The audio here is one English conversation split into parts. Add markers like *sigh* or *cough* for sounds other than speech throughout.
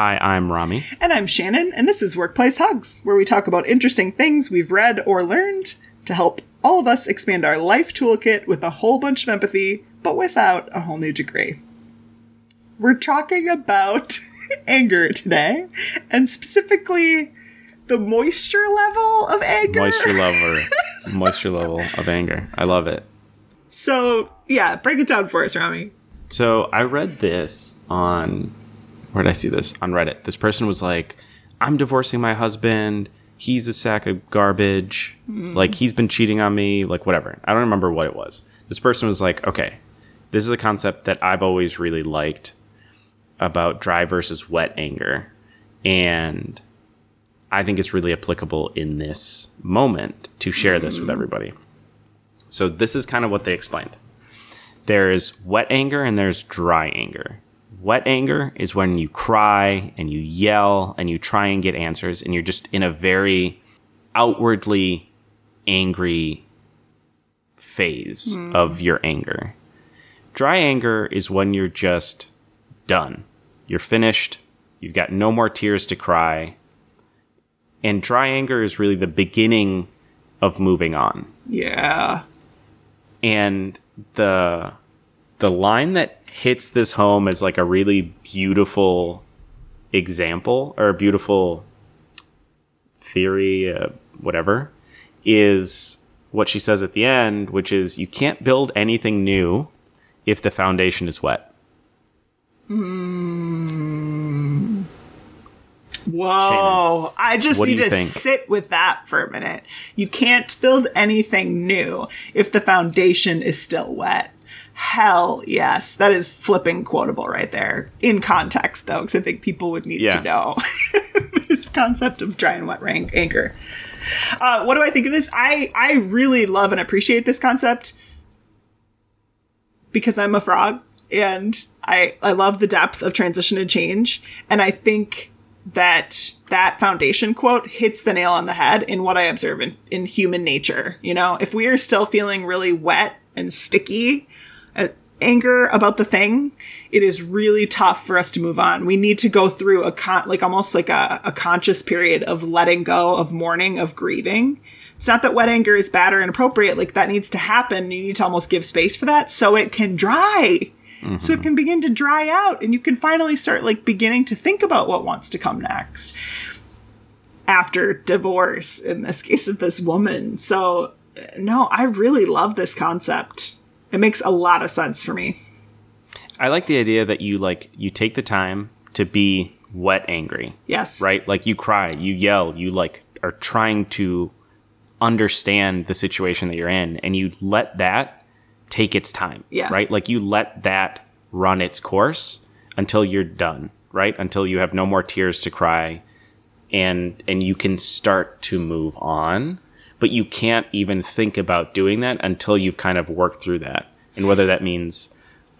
Hi, I'm Rami. And I'm Shannon, and this is Workplace Hugs, where we talk about interesting things we've read or learned to help all of us expand our life toolkit with a whole bunch of empathy, but without a whole new degree. We're talking about *laughs* anger today, and specifically the moisture level of anger. Moisture *laughs* level, moisture level of anger. I love it. So, yeah, break it down for us, Rami. So I read this on where did I see this on Reddit? This person was like, "I'm divorcing my husband. He's a sack of garbage. Hmm. Like he's been cheating on me. Like whatever. I don't remember what it was." This person was like, "Okay, this is a concept that I've always really liked about dry versus wet anger, and I think it's really applicable in this moment to share this with hmm. everybody." So this is kind of what they explained there's wet anger and there's dry anger. Wet anger is when you cry and you yell and you try and get answers and you're just in a very outwardly angry phase hmm. of your anger. Dry anger is when you're just done. You're finished. You've got no more tears to cry. And dry anger is really the beginning of moving on Yeah. and the the line that hits this home as like a really beautiful example or a beautiful theory uh, whatever is what she says at the end which is you can't build anything new if the foundation is wet Whoa. I just need to think? sit with that for a minute. You can't build anything new if the foundation is still wet. Hell yes. That is flipping quotable right there. In context, though, because I think people would need Yeah. to know *laughs* this concept of dry and wet rank anchor. Uh, what do I think of this? I, I really love and appreciate this concept because I'm a frog and I I love the depth of transition and change and I think that that foundation quote hits the nail on the head in what I observe in, in human nature. You know, if we are still feeling really wet and sticky, uh, anger about the thing, it is really tough for us to move on. We need to go through a con- like almost like a, a conscious period of letting go, of mourning, of grieving. It's not that wet anger is bad or inappropriate. Like that needs to happen. You need to almost give space for that so it can dry. So it can begin to dry out and you can finally start like beginning to think about what wants to come next after divorce in this case of this woman. So no, I really love this concept. It makes a lot of sense for me. i like the idea that you like you take the time to be wet angry Yes. right? Like you cry, you yell, you like are trying to understand the situation that you're in and you let that take its time. Yeah. Right? Like you let that run its course until you're done, right? Until you have no more tears to cry and and you can start to move on, but you can't even think about doing that until you've kind of worked through that. And whether that means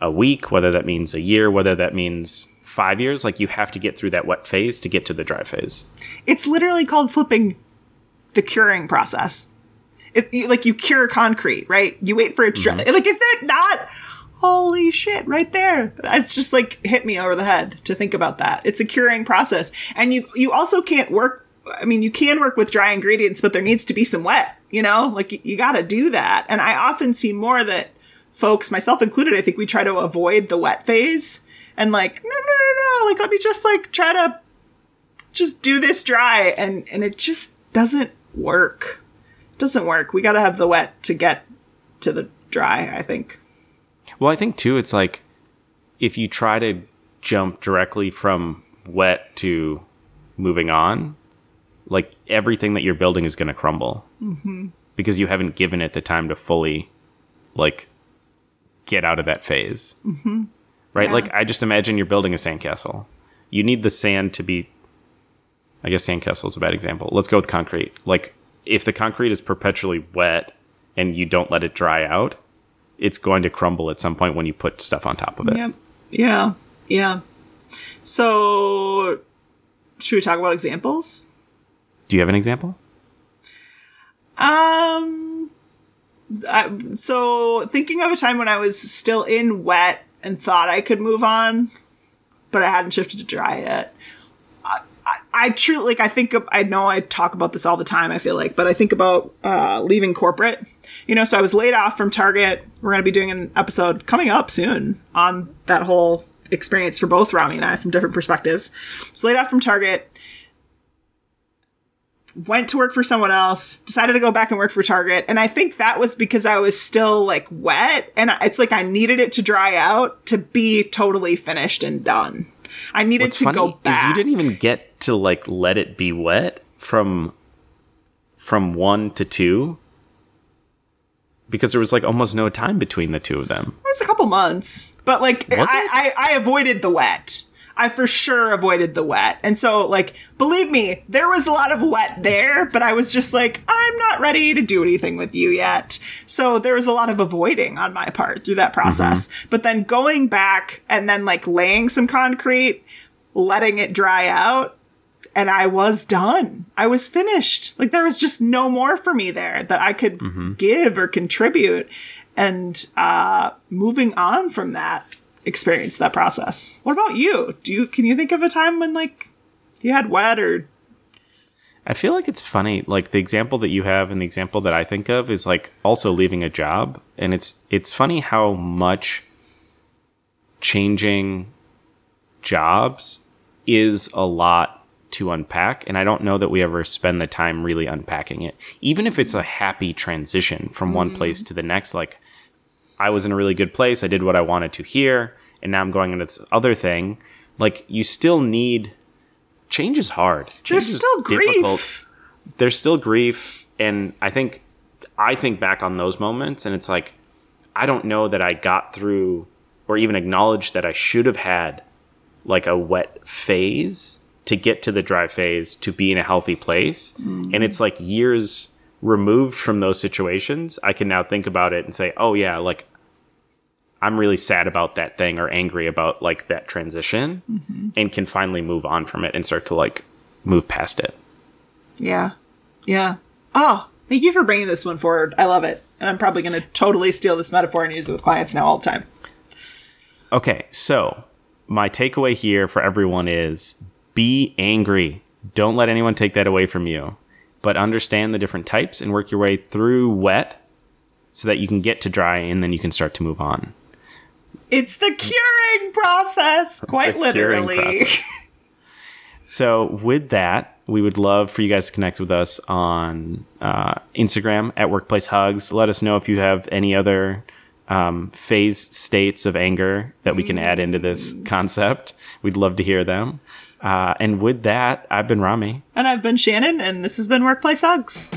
a week, whether that means a year, whether that means 5 years, like you have to get through that wet phase to get to the dry phase. It's literally called flipping the curing process. It, you, like you cure concrete, right? You wait for it to dry. Like, is that not? Holy shit, right there. It's just like hit me over the head to think about that. It's a curing process. And you, you also can't work. I mean, you can work with dry ingredients, but there needs to be some wet, you know? Like, you, you gotta do that. And I often see more that folks, myself included, I think we try to avoid the wet phase and like, no, no, no, no. Like, let me just like try to just do this dry and and it just doesn't work doesn't work we got to have the wet to get to the dry i think Well, I think too, it's like if you try to jump directly from wet to moving on, like everything that you're building is going to crumble mm-hmm. because you haven't given it the time to fully, like, get out of that phase. Mm-hmm. Right? Yeah. Like, I just imagine you're building a sandcastle. You need the sand to be. I guess sandcastle is a bad example. Let's go with concrete. Like, if the concrete is perpetually wet and you don't let it dry out, it's going to crumble at some point when you put stuff on top of it. yep yeah yeah so should we talk about examples Do you have an example? um I, so thinking of a time when i was still in wet and thought i could move on but i hadn't shifted to dry yet I truly like. I think I know I talk about this all the time. I feel like, but I think about uh, leaving corporate. You know, so I was laid off from Target. We're going to be doing an episode coming up soon on that whole experience for both Rami and I from different perspectives. I was laid off from Target. Went to work for someone else, decided to go back and work for Target. And I think that was because I was still like wet. And it's like I needed it to dry out to be totally finished and done. I needed What's to go back. you didn't even get to like let it be wet from from one to two because there was like almost no time between the two of them. It was a couple months, but like I, I, I avoided the wet. I for sure avoided the wet, and so like believe me, there was a lot of wet there, but I was just like, I'm not ready to do anything with you yet. So there was a lot of avoiding on my part through that process. But then going back and then like laying some concrete, letting it dry out, and I was done. I was finished. Like there was just no more for me there that I could give or contribute. And uh, moving on from that experience, that process. What about you? Do you can you think of a time when like you had wet or I feel like it's funny like the example that you have and the example that I think of is like also leaving a job and it's it's funny how much changing jobs is a lot to unpack and I don't know that we ever spend the time really unpacking it. Even if it's a happy transition from one mm-hmm. place to the next like I was in a really good place, I did what I wanted to here and now I'm going into this other thing, like you still need change is hard. Change there's still grief? there's still grief and i think i think back on those moments and it's like i don't know that i got through or even acknowledged that i should have had like a wet phase to get to the dry phase to be in a healthy place mm. and it's like years removed from those situations i can now think about it and say oh yeah like i'm really sad about that thing or angry about like that transition mm-hmm. and can finally move on from it and start to like move past it Yeah. Yeah. Oh, thank you for bringing this one forward. I love it. And I'm probably going to totally steal this metaphor and use it with clients now all the time. Okay, so my takeaway here for everyone is be angry. Don't let anyone take that away from you, but understand the different types and work your way through wet so that you can get to dry and then you can start to move on. It's the curing process, quite literally. process. *laughs* So, with that, we would love for you guys to connect with us on uh, Instagram at Workplace Hugs. Let us know if you have any other um, phase states of anger that we can add into this concept. We'd love to hear them. Uh, and with that, I've been Rami. and I've been Shannon, and this has been Workplace Hugs.